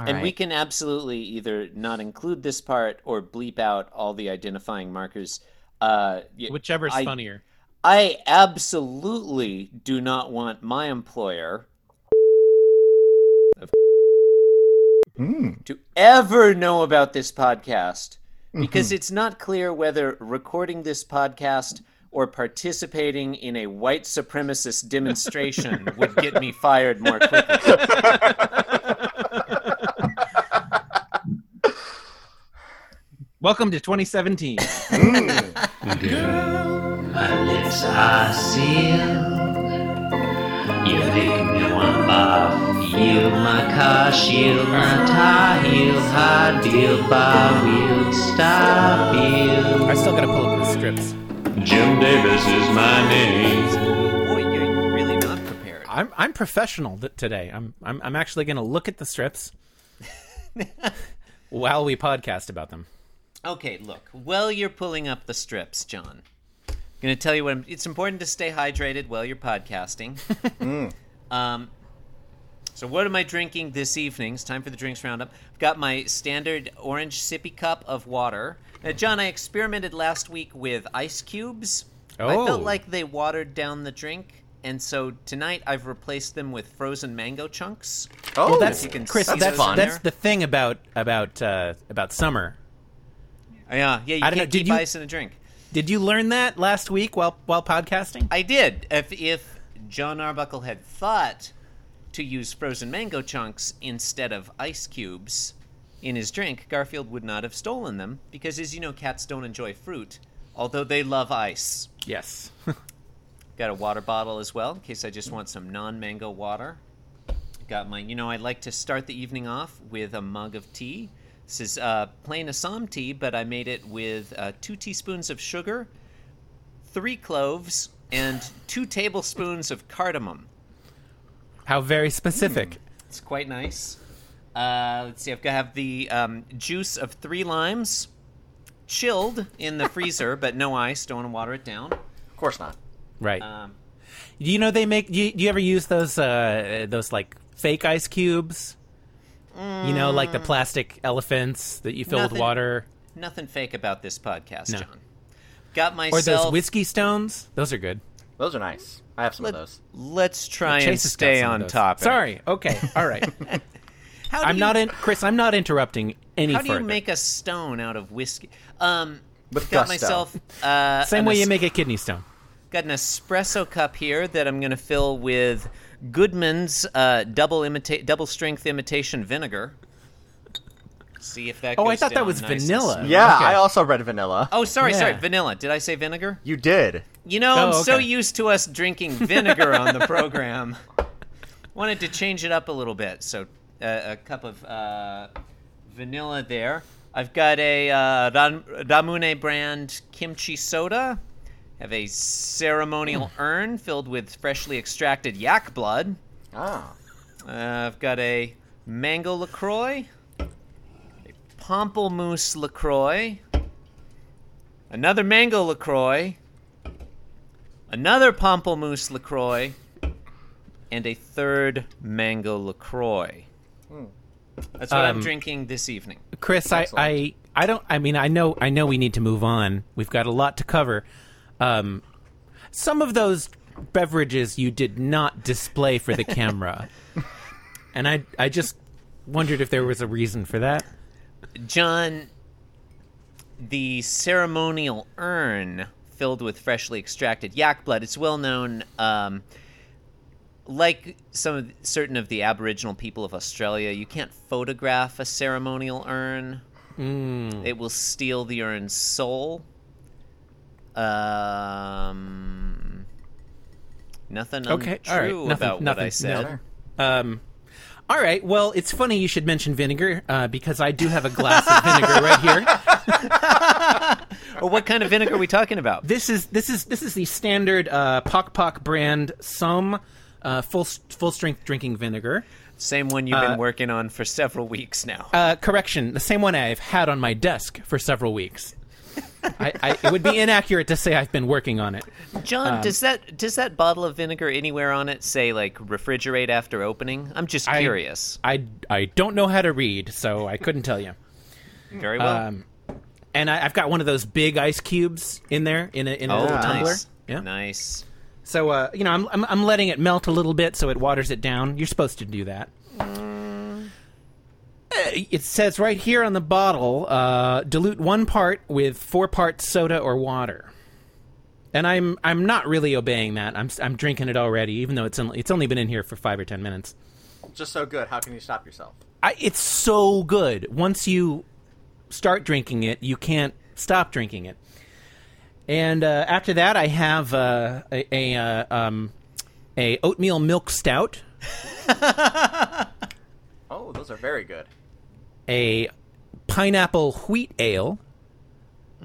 All and we can absolutely either not include this part or bleep out all the identifying markers. Uh, y- Whichever's I- funnier. I absolutely do not want my employer Mm. to ever know about this podcast because it's not clear whether recording this podcast or participating in a white supremacist demonstration would get me fired more quickly. Welcome to 2017. Mm. My lips are sealed. You make me want barf. Yield my car, shield my tie, heel, high deal, bar wheel, stop you. I still gotta pull up the strips. Jim Davis is my name. Boy, you're really not prepared. I'm I'm professional th- today. I'm I'm I'm actually gonna look at the strips while we podcast about them. Okay, look. While you're pulling up the strips, John, I'm going to tell you what. I'm, it's important to stay hydrated while you're podcasting. um, so, what am I drinking this evening? It's time for the drinks roundup. I've got my standard orange sippy cup of water. Now, John, I experimented last week with ice cubes. Oh. I Oh. felt like they watered down the drink, and so tonight I've replaced them with frozen mango chunks. Oh, Well, that's you can Chris. That's those that's the thing about about uh, about summer. Yeah, yeah. You I don't can't know, did you- ice in a drink. Did you learn that last week while while podcasting? I did. If if John Arbuckle had thought to use frozen mango chunks instead of ice cubes in his drink, Garfield would not have stolen them because, as you know, cats don't enjoy fruit, although they love ice. yes. Got a water bottle as well in case I just want some non-mango water. Got my, you know, I like to start the evening off with a mug of tea. This is uh, plain Assam tea, but I made it with uh, two teaspoons of sugar, three cloves, and two tablespoons of cardamom. How very specific. It's quite nice. Uh, let's see. I've got have the um, juice of three limes, chilled in the freezer, but no ice. Don't want to water it down. Of course not. Right. Um, Do you know they make? Do you, do you ever use those uh, those like fake ice cubes? You know, like the plastic elephants that you fill with water, nothing fake about this podcast, No. John. Got myself. or those whiskey stones. Those are good. Those are nice. I have some Let, of those. Let's try and Chase has got stay on those. topic. Sorry. Okay. All right. How do I'm you, not in, Chris. I'm not interrupting any How do further. you make a stone out of whiskey? Um, With got gusto. myself uh, Same an way you make a kidney stone. Got an espresso cup here that I'm going to fill with Goodman's uh, double imita- double strength imitation vinegar. See if that. Oh, I goes thought that was nice vanilla. Yeah, Okay. I also read vanilla. Oh, sorry, sorry, vanilla. Did I say vinegar? You did. You know, I'm Oh, so used to us drinking vinegar on the program. Wanted to change it up a little bit, so uh, a cup of uh, vanilla there. I've got a uh, Ram- Ramune brand kimchi soda. Have a ceremonial Hmm. urn filled with freshly extracted yak blood. Ah. Uh, I've got a mango LaCroix, a pamplemousse LaCroix, another mango LaCroix, another pamplemousse LaCroix, and a third mango LaCroix. That's what I'm Um, drinking this evening. Chris, I, I, I don't. I mean, I know, I know, we need to move on. We've got a lot to cover. Um, some of those beverages you did not display for the camera, and I, I just wondered if there was a reason for that. John, the ceremonial urn filled with freshly extracted yak blood. It's well known, um, like some of, certain of the Aboriginal people of Australia, you can't photograph a ceremonial urn. It will steal the urn's soul. Um, nothing Okay, all right, nothing- about what nothing- I said. no. Um, all right. Well, it's funny you should mention vinegar uh, because I do have a glass of vinegar right here. Or what kind of vinegar are we talking about? This is this is this is the standard uh, Pock Pok brand some uh, full full strength drinking vinegar. Same one you've been Uh, working on for several weeks now. Uh, correction, the same one I've had on my desk for several weeks. I, I, it would be inaccurate to say I've been working on it. John, Um, does that does that bottle of vinegar anywhere on it say like refrigerate after opening? I'm just curious. I, I don't know how to read, so I couldn't tell you. Very well. Um, and I, I've got one of those big ice cubes in there in a, in a oh, little nice. tumbler. Yeah. Nice. So uh, you know, I'm, I'm I'm letting it melt a little bit so it waters it down. You're supposed to do that. Uh, It says right here on the bottle, uh, dilute one part with four parts soda or water. And I'm I'm not really obeying that. I'm I'm drinking it already, even though it's only, it's only been in here for five or ten minutes. Just so good. How can you stop yourself? I, it's so good. Once you start drinking it, you can't stop drinking it. And uh, after that, I have uh, a a, uh, um, a oatmeal milk stout, Oh, those are very good. A pineapple wheat ale,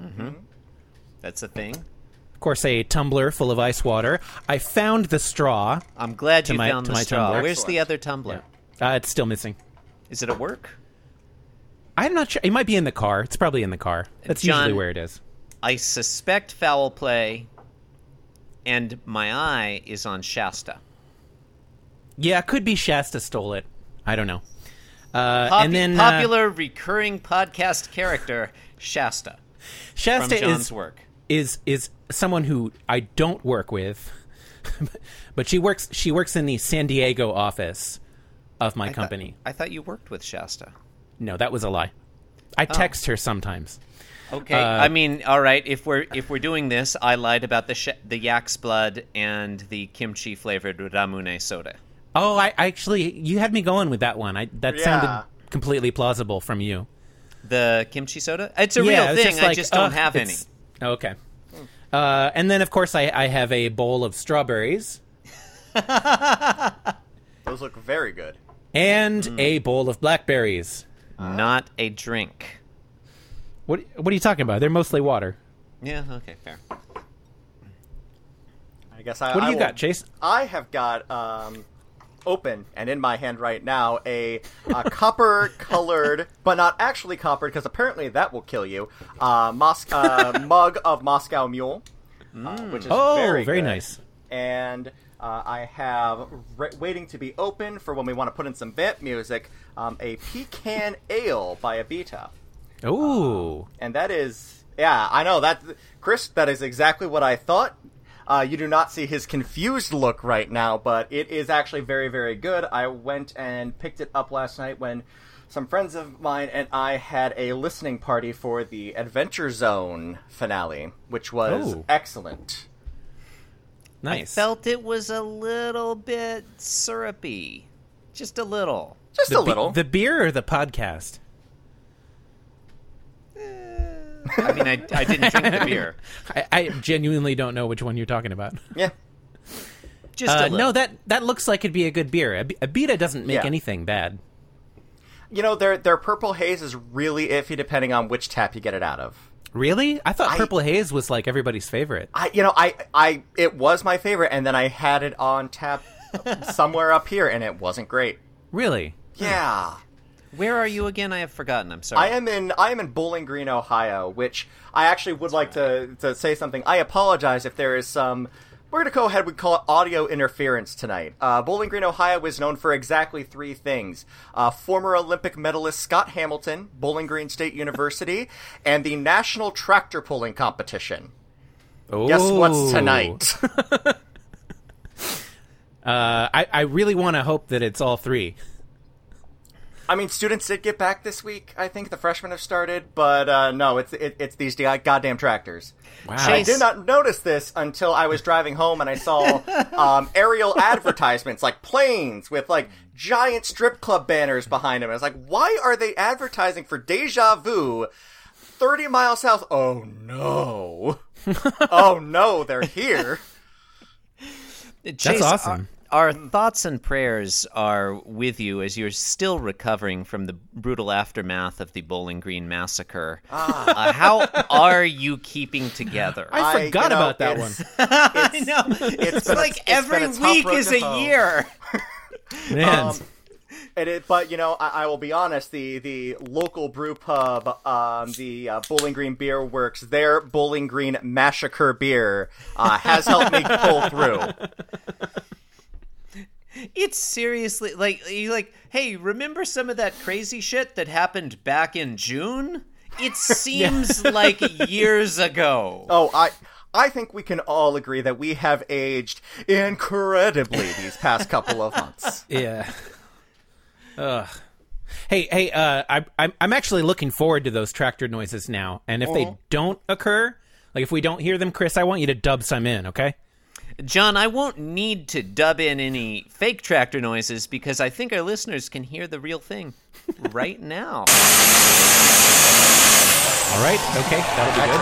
Mm-hmm. That's a thing. of course, a tumbler full of ice water. I found the straw. I'm glad you my- found the my straw. tumbler. Where's the other tumbler? Uh, it's still missing. Is it at work? I'm not sure. It might be in the car. It's probably in the car. That's John- usually where it is. I suspect foul play, and my eye is on Shasta. Yeah, it could be Shasta stole it. I don't know. Uh, Popu- and then uh, popular recurring podcast character Shasta Shasta John's is work. is is someone who I don't work with, but she works she works in the San Diego office of my company. I thought you worked with Shasta. no, that was a lie. I text her sometimes. Okay, Uh, I mean, all right. If we're if we're doing this, I lied about the sh- the yak's blood and the kimchi flavored ramune soda. Oh, I, I actually you had me going with that one. I that Yeah. sounded completely plausible from you. The kimchi soda? It's a yeah, real it's thing. just like, I just don't ugh, have any. it's- Okay. Uh, and then, of course, I, I have a bowl of strawberries Those look very good. and Mm. a bowl of blackberries. Not a drink. What What are you talking about? They're mostly water. Yeah. Okay. Fair. I guess I. What do I you will- got, Chase? I have got um, open and in my hand right now a, a copper colored, but not actually coppered because apparently that will kill you. Uh, Mos- uh, mug of Moscow Mule, uh, which is Oh, very very good. nice. And uh, I have re- waiting to be open for when we want to put in some vamp music. Um, a pecan ale by Abita. Ooh. and that is yeah i know that chris that is exactly what i thought uh, you do not see his confused look right now but it is actually very very good i went and picked it up last night when some friends of mine and i had a listening party for the adventure zone finale which was Oh. excellent nice. Felt it was a little bit syrupy, just a little. just the a be- little the beer or the podcast? I mean, I, I didn't drink the beer. I, I genuinely don't know which one you're talking about. yeah Just a Uh, little. no, that that looks like it'd be a good beer. Ab- Abita doesn't make Yeah. anything bad. you know their their purple haze is really iffy depending on which tap you get it out of Really? I thought I- Purple Haze was like everybody's favorite. I, you know, I, I, it was my favorite, and then I had it on tap somewhere up here, and it wasn't great. Really? Yeah, Where are you again? I have forgotten. I'm sorry. I am in, I am in Bowling Green, Ohio, which I actually would like to to say something. I apologize if there is some. We're gonna go ahead. We call it audio interference tonight. Uh, Bowling Green, Ohio, is known for exactly three things: uh, former Olympic medalist Scott Hamilton, Bowling Green State University, and the National Tractor Pulling Competition. Guess what's tonight? Uh, I, I really want to hope that it's all three. I mean, students did get back this week. I think the freshmen have started, but uh, no, it's it, it's these goddamn tractors. Wow. I did not notice this until I was driving home and I saw um, aerial advertisements like planes with like giant strip club banners behind them. I was like, why are they advertising for Deja Vu? 30 miles south. Oh no. oh no, they're here. Chase, awesome. Our, our thoughts and prayers are with you as you're still recovering from the brutal aftermath of the Bowling Green massacre. Uh, how are you keeping together? I I- forgot you know, about that it's- one. I know. It's, been a- like it's every a week is a year. Man, Um, And it, but you know, I, I will be honest. The the local brew pub, um, the uh, Bowling Green Beer Works, their Bowling Green Massacre beer uh, has helped me pull through. It's seriously like you like, hey, remember some of that crazy shit that happened back in June? It seems like years ago. Oh, I I think we can all agree that we have aged incredibly these past couple of months. Yeah. Ugh. Hey, hey, uh, I, I'm I'm actually looking forward to those tractor noises now. And if they don't occur, like if we don't hear them, Chris, I want you to dub some in, okay? John, I won't need to dub in any fake tractor noises because I think our listeners can hear the real thing right now. All right, okay, that'll be good.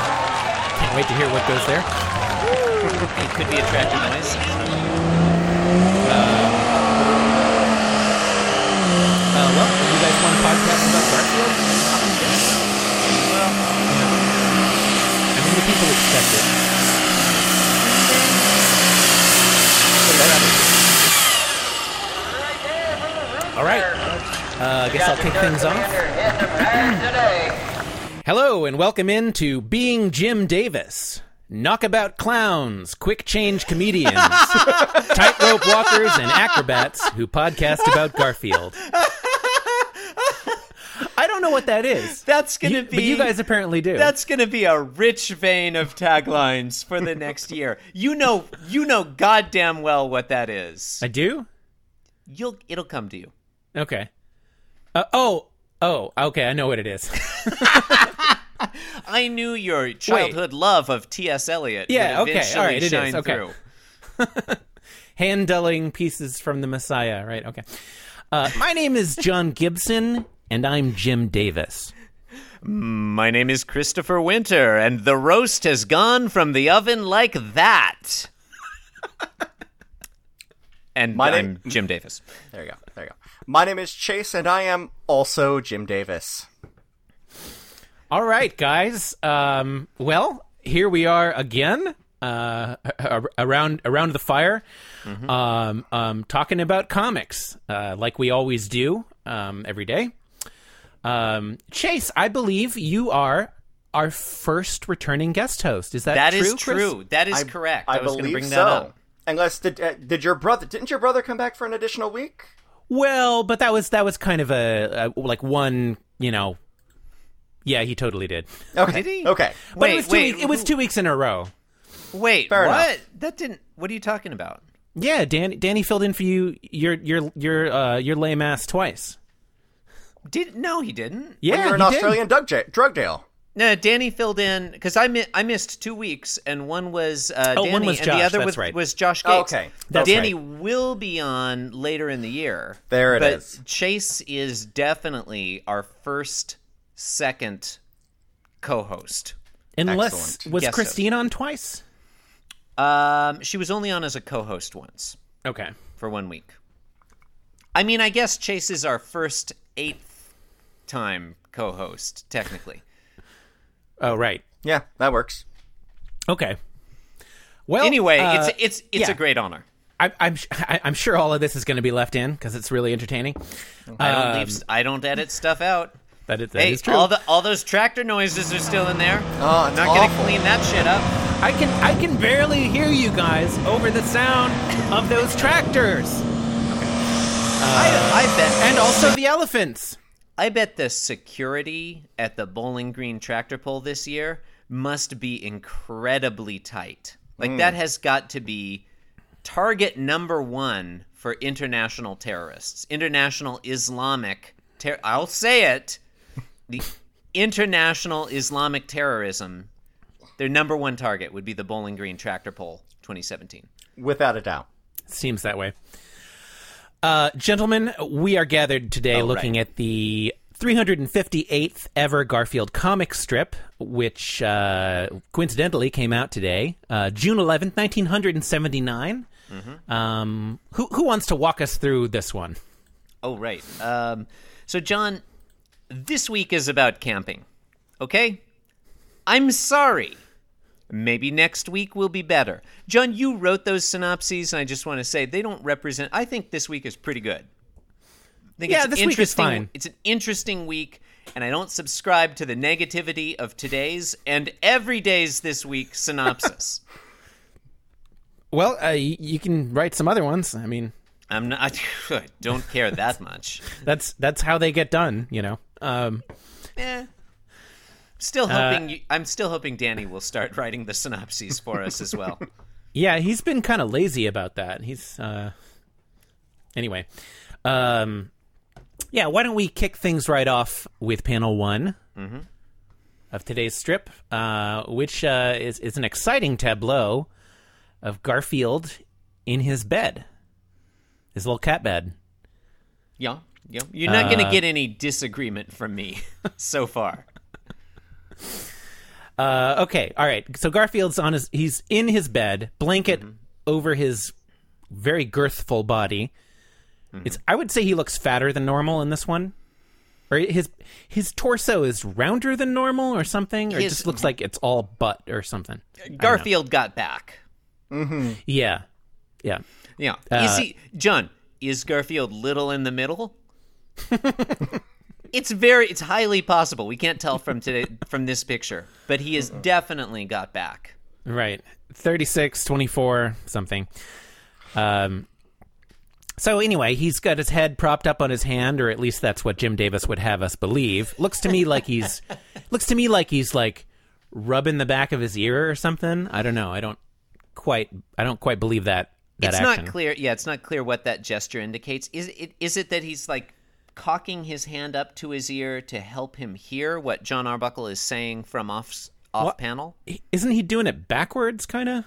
Can't wait to hear what goes there. It could be a tractor noise. Uh, well, if you guys want a podcast about Garfield? Well, I mean, the people expect it. All right. Uh, I guess I'll kick things off. Hello, and welcome into Being Jim Davis. Knockabout clowns, quick change comedians, tightrope walkers, and acrobats who podcast about Garfield. I don't know what that is. That's gonna You- be. But you guys apparently do. That's gonna be a rich vein of taglines for the next year. You know, you know, goddamn well what that is. I do? You'll, it'll come to you. Okay. Uh, oh, oh, okay, I know what it is. I knew your childhood love of T.S. Eliot. Yeah, would okay, eventually all right, it is, shine okay. through. Handling pieces from the Messiah, right? Okay. Uh, my name is John Gibson, and I'm Jim Davis. My name is Christopher Winter, and the roast has gone from the oven like that. and My I'm name- Jim Davis. There you go. There you go. My name is Chase, and I am also Jim Davis. All right, guys. Um, well, here we are again, uh, around around the fire, um, um, talking about comics, uh, like we always do um, every day. Um, Chase, I believe you are our first returning guest host. Is that That true? is Chris? true. That is I- correct. I, I, was going to believe bring so. that up. Unless did uh, did your brother didn't your brother come back for an additional week? Well, but that was that was kind of a, a like one, you know. Yeah, he totally did. Okay. Did he? Okay. But Wait, it was two wait, week- it was two weeks in a row. Wait, Fair what? enough. That didn't. What are you talking about? Yeah, Danny Danny filled in for you your your your uh your lame ass twice. Did no, he didn't. Yeah, when you're in he did. Australian drug, ja- drug jail. No, Danny filled in because I mi- I missed two weeks, and one was uh, Oh, Danny, one was and the other was, right. was Josh Oh, okay. That's Danny right. will be on later in the year. There it but is. Chase is definitely our first, second co-host. Unless Excellent. was Guess so. Christine on twice? Um, she was only on as a co-host once Okay. for one week. I mean, I guess Chase is our first eighth time co-host, technically. Oh right. Yeah, that works. Okay. Well, Anyway, uh, it's it's it's yeah. a great honor. I, I'm sh- I, I'm sure all of this is going to be left in because it's really entertaining. I don't Um, leave. I don't edit stuff out. That is, that hey, is true. all the all those tractor noises are still in there. Oh, it's Not gonna clean that shit up. I can I can barely hear you guys over the sound of those tractors I, I bet. and also the elephants. I bet the security at the Bowling Green tractor pull this year must be incredibly tight. Like Hmm. that has got to be target number one for international terrorists, international Islamic. Ter- I'll say it: the international Islamic terrorism. Their number one target would be the Bowling Green tractor pull 2017. Without a doubt. Seems that way. Uh, gentlemen, we are gathered today Oh, looking right. at the 358th ever Garfield comic strip, which uh, coincidentally came out today, uh, June 11th, 1979. Mm-hmm. Um, who, who wants to walk us through this one? Oh, right. Um, so, John, this week is about camping. Okay? I'm sorry. Maybe next week will be better. John, you wrote those synopses, and I just want to say they don't represent. I think this week is pretty good. think Yeah, it's this week is fine. It's an interesting week, and I don't subscribe to the negativity of today's and every day's this week synopsis. Well, uh, you can write some other ones. I mean, I'm not. I don't care that much. that's that's how they get done. You know. Um, Eh. Still Uh, hoping. you, I'm still hoping Danny will start writing the synopses for us as well. Yeah, he's been kind of lazy about that. He's uh anyway. Um yeah, why don't we kick things right off with panel one of today's strip, uh, which uh, is is an exciting tableau of Garfield in his bed, his little cat bed. Yeah, yeah. You're not going Uh, to get any disagreement from me so far. Uh, okay, all right. So Garfield's on his he's in his bed, blanket over his very girthful body. It's I would say he looks fatter than normal in this one. Or his his torso is rounder than normal or something, or it just looks like it's all butt or something. Garfield got back. Yeah. Yeah. Yeah. Uh, is he John? Is Garfield little in the middle? it's very. It's highly possible. We can't tell from today from this picture, but he has definitely got back. Right. 36, 24, something. Um, so anyway, he's got his head propped up on his hand, or at least that's what Jim Davis would have us believe. Looks to me like he's looks to me like he's like rubbing the back of his ear or something. I don't know. I don't quite I don't quite believe that that it's action. not clear. Yeah, it's not clear what that gesture indicates. Is it? Is it that he's like cocking his hand up to his ear to help him hear what John Arbuckle is saying from off off What? panel? Isn't he doing it backwards kind of?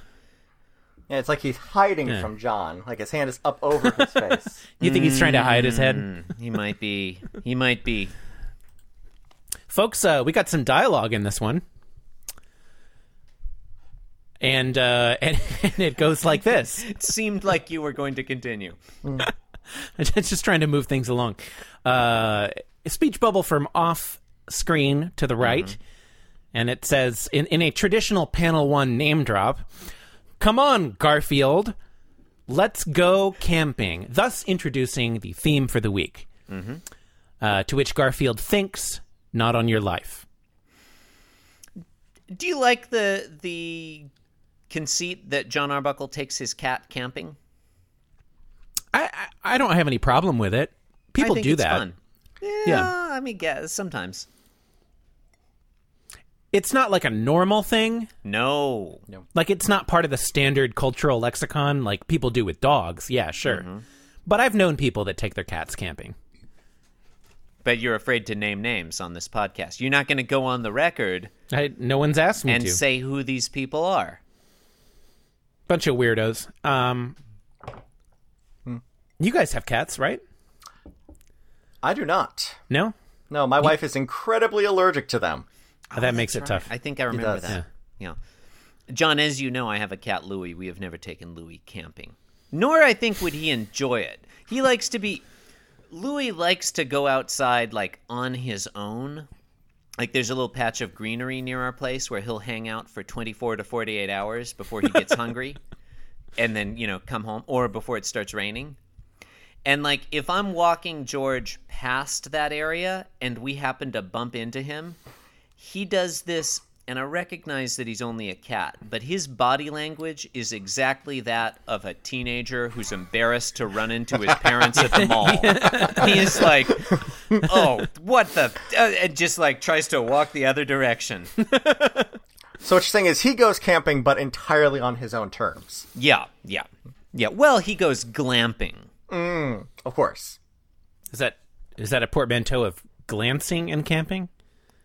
Yeah, it's like he's hiding Yeah. from John. Like his hand is up over his face. You think he's trying to hide his head? Mm, He might be. He might be. Folks, uh, we got some dialogue in this one. And uh, and, and it goes like this. It seemed like you were going to continue. It's just trying to move things along. Uh, a speech bubble from off screen to the right, and it says in, in a traditional panel one name drop, "Come on, Garfield, let's go camping." Thus introducing the theme for the week. Uh, to which Garfield thinks, "Not on your life." Do you like the the conceit that John Arbuckle takes his cat camping? I, I I don't have any problem with it. People I think do it's that. Fun. Yeah, Yeah. I mean, yeah, sometimes. It's not like a normal thing. No. Like it's not part of the standard cultural lexicon like people do with dogs. Yeah, sure. But I've known people that take their cats camping. But you're afraid to name names on this podcast. You're not going to go on the record I, no one's asked me and to. say who these people are. Bunch of weirdos. Um, you guys have cats, right? I do not. No, No, my wife is incredibly allergic to them. Oh, that makes it tough. I think I remember that. Yeah. John, as you know, I have a cat, Louie. We have never taken Louie camping. Nor, I think, would he enjoy it. He likes to be. Louis likes to go outside, like, on his own. Like, there's a little patch of greenery near our place where he'll hang out for 24 to 48 hours before he gets hungry. And then, you know, come home. Or before it starts raining. And like if I'm walking George past that area and we happen to bump into him, he does this and I recognize that he's only a cat, but his body language is exactly that of a teenager who's embarrassed to run into his parents at the mall. he is like, "Oh, what the?" Uh, and just like tries to walk the other direction. So what you're saying is he goes camping, but entirely on his own terms. Yeah, yeah, yeah. Well, he goes glamping. Mm, of course. Is that is that a portmanteau of glancing and camping?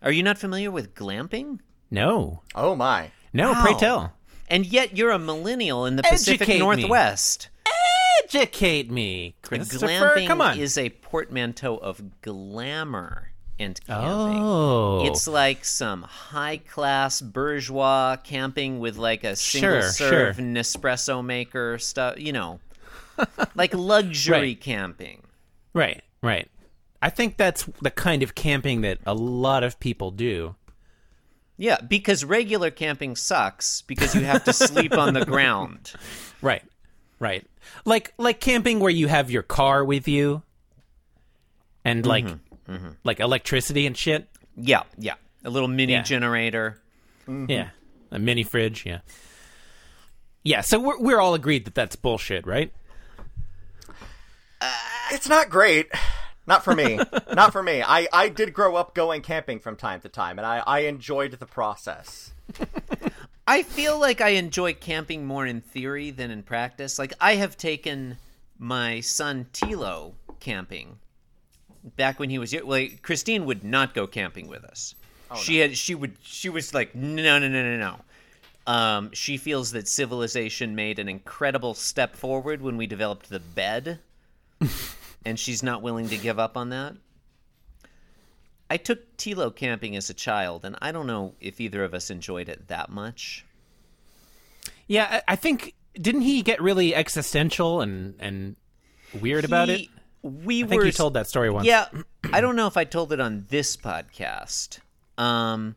Are you not familiar with glamping? No, Oh my. no. Pray tell. And yet you're a millennial in the Pacific Educate me. Northwest. Educate me, Christopher. Glamping Come on. is a portmanteau of glamour and camping. oh, It's like some high class bourgeois camping with like a single Sure, serve sure. Nespresso maker stuff, you know. like luxury Right. camping. right, right. I think that's the kind of camping that a lot of people do. Yeah, because regular camping sucks because you have to sleep on the ground. Right. Right. Like like camping where you have your car with you and mm-hmm, like mm-hmm. like electricity and shit. Yeah, yeah. A little mini Yeah. generator. Mm-hmm. Yeah, a mini fridge. Yeah, yeah. So we're we're all agreed that that's bullshit, right? It's not great. Not for me. not for me. I, I did grow up going camping from time to time, and I, I enjoyed the process. I feel like I enjoy camping more in theory than in practice. Like I have taken my son Tilo camping back when he was young. Like Christine would not go camping with us. she had she would she was like no no no no no. Um, she feels that civilization made an incredible step forward when we developed the bed, and she's not willing to give up on that. I took Tilo camping as a child, and I don't know if either of us enjoyed it that much. Yeah, I, think didn't he get really existential and and weird about it? We I think were you told that story once. Yeah, I don't know if I told it on this podcast. Um,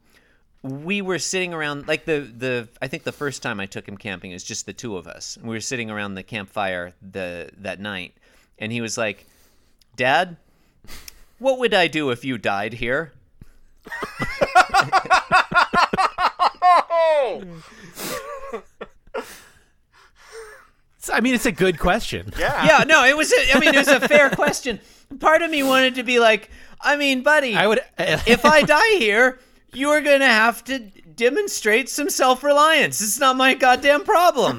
we were sitting around like the the I think the first time I took him camping it was just the two of us. We were sitting around the campfire the that night, and he was like, "Dad, what would I do if you died here?" I mean, it's a good question. Yeah. Yeah, no, it was. A, I mean, it was a fair question. Part of me wanted to be like, I mean, buddy, I would. Uh, if I die here, you are going to have to demonstrate some self reliance. It's not my goddamn problem.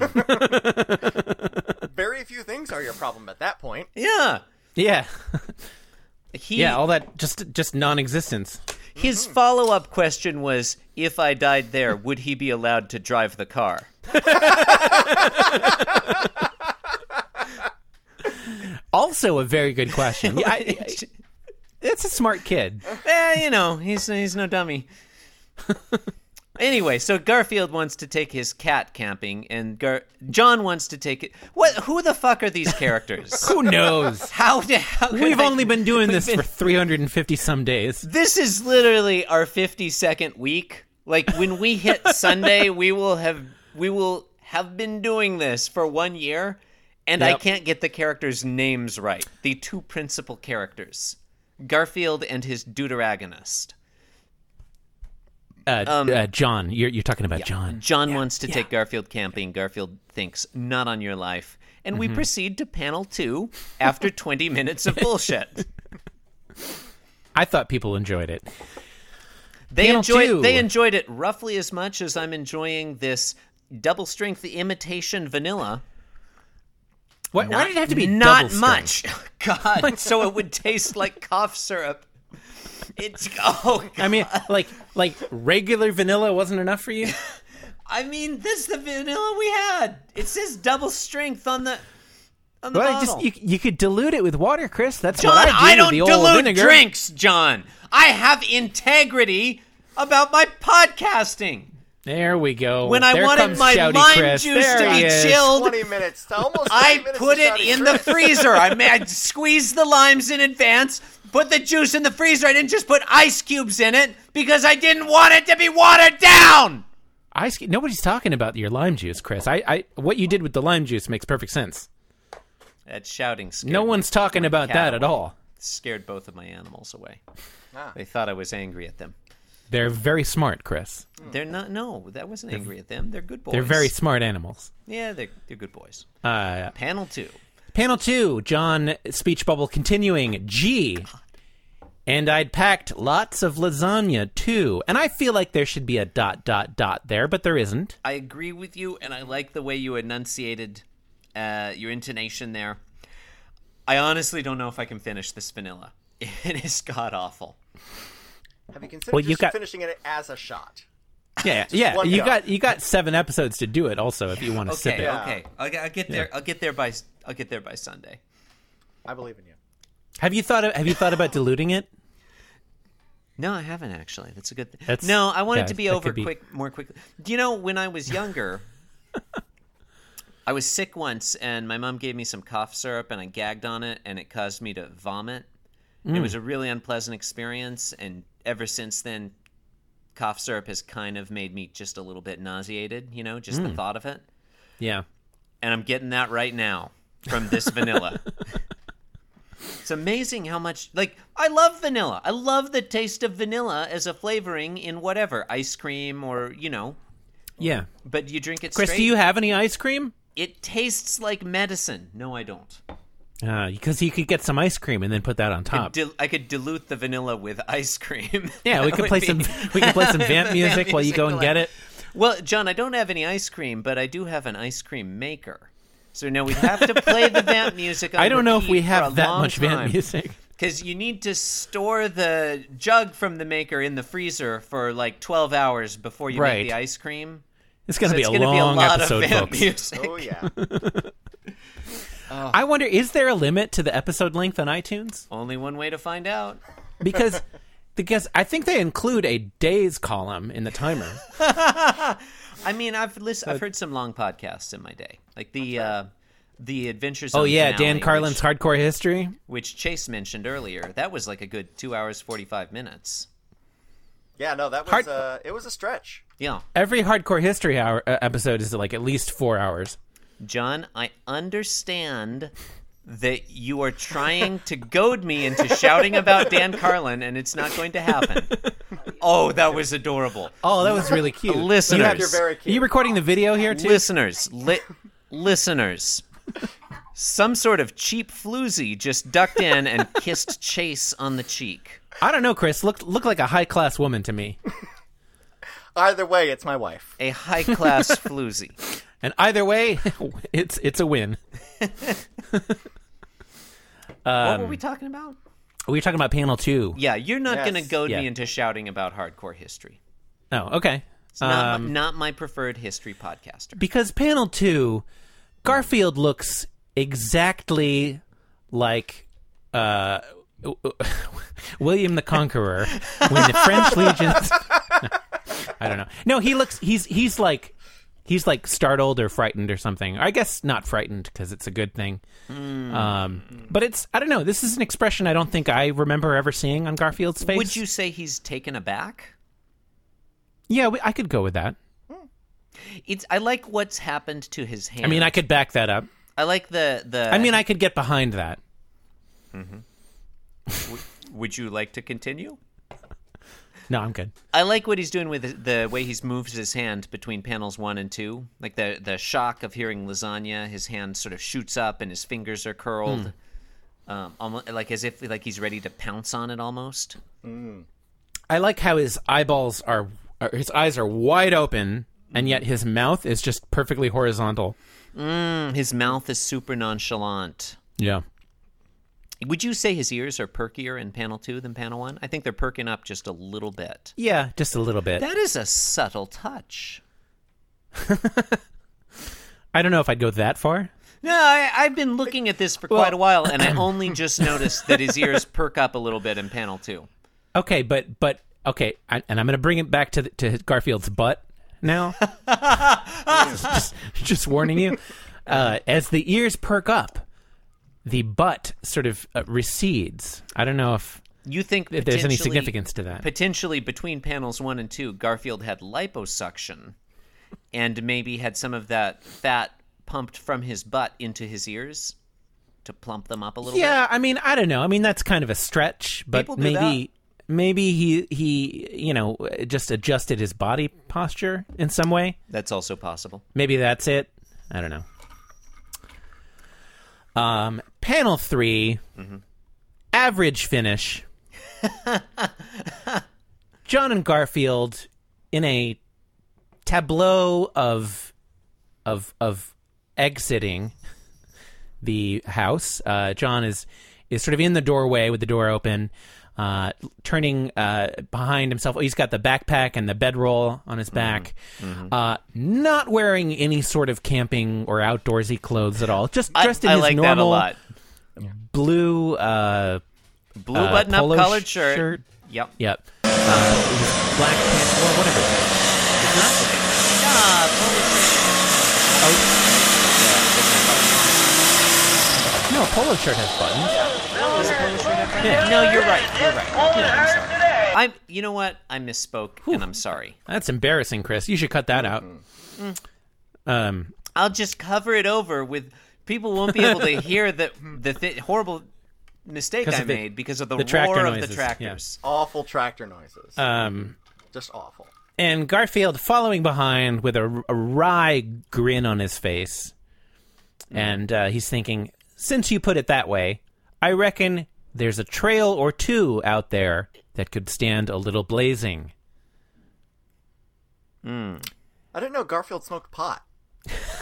Very few things are your problem at that point. yeah. Yeah, He, yeah. All that just just non-existence. his follow up question was if I died there, would he be allowed to drive the car? Also, a very good question. Yeah, I, I- it's a smart kid. Eh, you know, he's, he's no dummy. Anyway, so Garfield wants to take his cat camping, and Gar- John wants to take it. What? Who the fuck are these characters? Who knows? How? how We've only been doing this been- for 350 some days. This is literally our 50 second week. Like when we hit Sunday, we will have we will have been doing this for one year, and I can't get the characters' names right. The two principal characters, Garfield and his deuteragonist. Uh, Um, uh, John, you're you're talking about John. John wants to take Garfield camping. Garfield thinks, not on your life. And Mm-hmm. we proceed to panel two after 20 minutes of bullshit. I thought people enjoyed it. They Panel enjoyed two. they enjoyed it roughly as much as I'm enjoying this double strength imitation vanilla. Why, why did it have to be not double much? God, so it would taste like cough syrup. It's oh, I mean, like like regular vanilla wasn't enough for you. I mean, this is the vanilla we had. It says double strength on the on the Well, bottle. just you, you could dilute it with water, Chris. That's John, what I do I with don't the old dilute vinegar. drinks, John. I have integrity about my podcasting. There we go. When I There wanted my Shouty lime Chris. juice There to be is. chilled, 20 minutes to almost I minutes put to it Shouty in the freezer. I made I squeezed the limes in advance, put the juice in the freezer. I didn't just put ice cubes in it because I didn't want it to be watered down. Ice. Nobody's talking about your lime juice, Chris. I, I what you did with the lime juice makes perfect sense. That shouting No one's talking about that at all. scared both of my animals away. Ah. They thought I was angry at them. They're very smart, Chris. They're not. No, that wasn't angry at them. They're good boys. They're very smart animals. Yeah, they're they're good boys. Uh, Panel two. Panel two, John speech bubble continuing. G. And I'd packed lots of lasagna too. And I feel like there should be a dot dot dot there, but there isn't. I agree with you, and I like the way you enunciated uh, your intonation there. I honestly don't know if I can finish this vanilla. It is god awful. Have you considered Well, you just got- finishing it as a shot? Yeah, yeah. You go. got you got seven episodes to do it. Also, if you want to sip it. Yeah. okay. I'll, I'll get there. I'll get there by. I'll get there by Sunday. I believe in you. Have you thought of, Have you thought about diluting it? No, I haven't actually. That's a good thing. That's- no, I want yeah, it to be over could be- quick, more quickly. Do you know when I was younger? I was sick once, and my mom gave me some cough syrup, and I gagged on it, and it caused me to vomit. It Mm. was a really unpleasant experience, and ever since then, cough syrup has kind of made me just a little bit nauseated. You know, just Mm. the thought of it. Yeah. And I'm getting that right now from this vanilla. It's amazing how much like I love vanilla. I love the taste of vanilla as a flavoring in whatever ice cream or you know. Yeah. But you drink it Chris, straight. do you have any ice cream? It tastes like medicine. No, I don't. Uh, because you could get some ice cream and then put that on top. Dil- I could dilute the vanilla with ice cream. yeah, we could play be- some. We can play some vamp music while you go and music, get it. Well, John, I don't have any ice cream, but I do have an ice cream maker. So now we have to play the vamp music. On I don't know if we repeat for a have that long much vamp music. Because you need to store the jug from the maker in the freezer for like 12 hours before you Right. make the ice cream. It's going So to it's be a gonna be a long lot episode, of vamp folks. music. Oh yeah. I wonder, is there a limit to the episode length on iTunes? Only one way to find out. Because, because I think they include a days column in the timer. I mean, I've listened, I've heard some long podcasts in my day, like the uh, the Adventures. Oh yeah, finale, Dan Carlin's which, hardcore history. which Chase mentioned earlier. That was like a good two hours forty five minutes. Yeah, no, that was Hard- uh, it was a stretch. Yeah, Every hardcore history hour uh, episode is like at least four hours. John, I understand that you are trying to goad me into shouting about Dan Carlin, and it's not going to happen. Oh, that was adorable. Oh, that was really cute. Listeners, You have your very cute. Are you recording the video here too? listeners, li- listeners. Some sort of cheap floozy just ducked in and kissed Chase on the cheek. I don't know, Chris. Look, look like a high class woman to me. Either way, it's my wife. A high class floozy. And either way, it's it's a win. Um, what were we talking about? We were talking about panel two. Yeah, you're not Yes. going to goad Yeah. me into shouting about hardcore history. Oh, okay. It's not, Um, not my preferred history podcaster. because panel two, Garfield looks exactly like uh, William the Conqueror when the French legions. I don't know. No, he looks. He's he's like he's like startled or frightened or something. I guess not frightened because it's a good thing. Hmm. Um, but it's I don't know. This is an expression I don't think I remember ever seeing on Garfield's face. Would you say he's taken aback? Yeah, we, I could go with that. Hmm. It's. I like what's happened to his hand. I mean, I could back that up. I like the the. I mean, I could get behind that. Mm-hmm. Would you like to continue? No, I'm good. I like what he's doing with the, the way he's moved his hand between panels one and two. Like the the shock of hearing lasagna, his hand sort of shoots up and his fingers are curled, hmm. um, almost like as if like he's ready to pounce on it. Almost. Mm. I like how his eyeballs are, or his eyes are wide open, and mm. yet his mouth is just perfectly horizontal. Mm, his mouth is super nonchalant. Yeah. Would you say his ears are perkier in panel two than panel one? I think they're perking up just a little bit. Yeah, just a little bit. That is a subtle touch. I don't know if I'd go that far. No, I, I've been looking at this for quite a while, and I only just noticed that his ears perk up a little bit in panel two. Okay, but but okay, I, and I'm going to bring it back to the, to Garfield's butt now. just, just warning you, uh, as the ears perk up, the butt sort of uh, recedes. I don't know if You think if there's any significance to that. Potentially between panels one and two, Garfield had liposuction, and maybe had some of that fat pumped from his butt into his ears to plump them up a little Yeah, I mean, I don't know. I mean, that's kind of a stretch, but maybe maybe he he you know just adjusted his body posture in some way. That's also possible. Maybe that's it. I don't know. Um, panel 3 average finish. John and Garfield in a tableau of of of exiting the house. Uh, John is is sort of in the doorway with the door open, uh, turning uh, behind himself. He's got the backpack and the bedroll on his back, uh, not wearing any sort of camping or outdoorsy clothes at all. Just I, dressed in I his like normal that a lot. blue uh, Blue uh, button-up collared sh- shirt. shirt. Yep. Yep. Uh, black pants. Well, whatever. Polo shirt. No, a polo shirt has buttons. No, you're right. You're right. Yeah, I'm sorry. I'm. You know what? I misspoke, and I'm sorry. That's embarrassing, Chris. You should cut that out. Um, I'll just cover it over with. People won't be able to hear the the th- horrible mistake 'Cause I of the- made because of the, the tractor roar of noises, the yeah. tractors. Awful tractor noises. Um, Just awful. and Garfield following behind with a, a wry grin on his face. And uh, he's thinking, since you put it that way, I reckon there's a trail or two out there that could stand a little blazing. I didn't know Garfield smoked pot.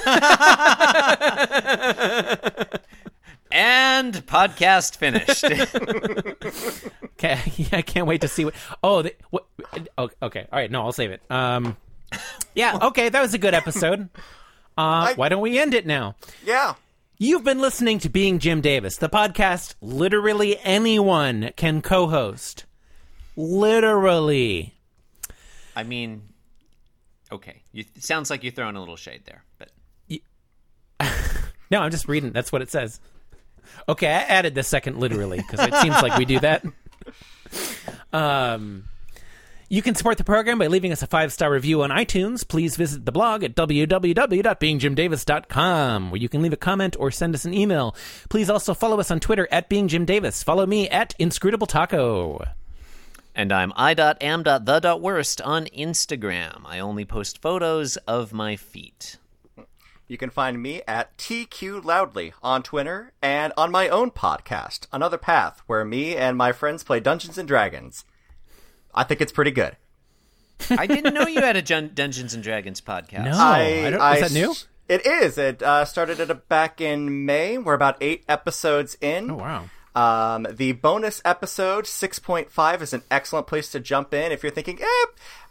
And podcast finished. Okay, I can't wait to see what. Oh, the, what? oh, Okay, all right. No, I'll save it. Um, yeah. Okay, that was a good episode. Uh, why don't we end it now? Yeah. You've been listening to Being Jim Davis, the podcast literally anyone can co-host. Literally. I mean, okay. You, it sounds like you're throwing a little shade there, but No, I'm just reading. That's what it says. Okay, I added the second literally because it seems like we do that. Um, you can support the program by leaving us a five star review on iTunes. Please visit the blog at www.beingjimdavis.com where you can leave a comment or send us an email. Please also follow us on Twitter at beingjimdavis. Follow me at inscrutable taco. And I'm i.am.the.worst on Instagram. I only post photos of my feet. You can find me at TQ Loudly on Twitter and on my own podcast, Another Path, where me and my friends play Dungeons and Dragons. I think it's pretty good. I didn't know you had a Jun- Dungeons and Dragons podcast. No. I don't- is that new? It is. It uh, started it back in May. We're about eight episodes in. Oh, wow. Um, the bonus episode 6.5 is an excellent place to jump in if you're thinking, eh,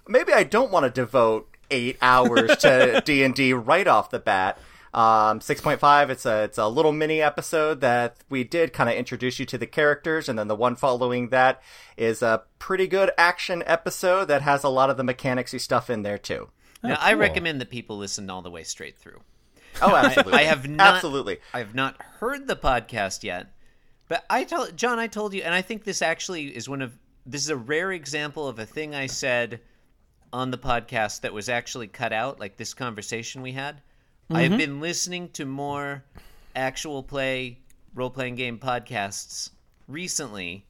maybe I don't want to devote eight hours to D and D right off the bat. Um, 6.5, it's a it's a little mini episode that we did kind of introduce you to the characters, and then the one following that is a pretty good action episode that has a lot of the mechanicsy stuff in there too. Now, I recommend that people listen all the way straight through. Oh, absolutely. I have not, absolutely. I have not heard the podcast yet, but I told John. I told you, and I think this actually is one of this is a rare example of a thing I said on the podcast that was actually cut out, like this conversation we had. I have mm-hmm. been listening to more actual play role playing game podcasts recently.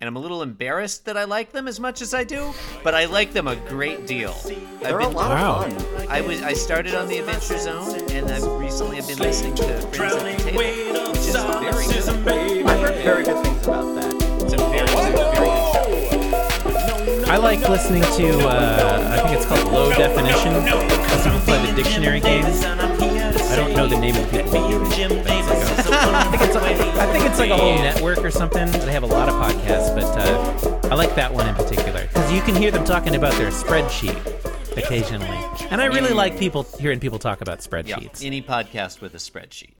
And I'm a little embarrassed that I like them as much as I do, but I like them a great deal. They're I've a lot Wow. of fun. I was I started on the Adventure Zone, and I've recently have been listening to Friends at the Table, which is very good. I've heard very good things about that. It's a very, it's a very good show. I like listening to, uh, I think it's called Low Definition. Some people play the dictionary game. I don't know the name of the people who do it. like I, think it's a, I think it's like a whole network or something. They have a lot of podcasts, but uh, I like that one in particular. Because you can hear them talking about their spreadsheet occasionally. And I really like people hearing people talk about Yeah, spreadsheets. any podcast with a spreadsheet.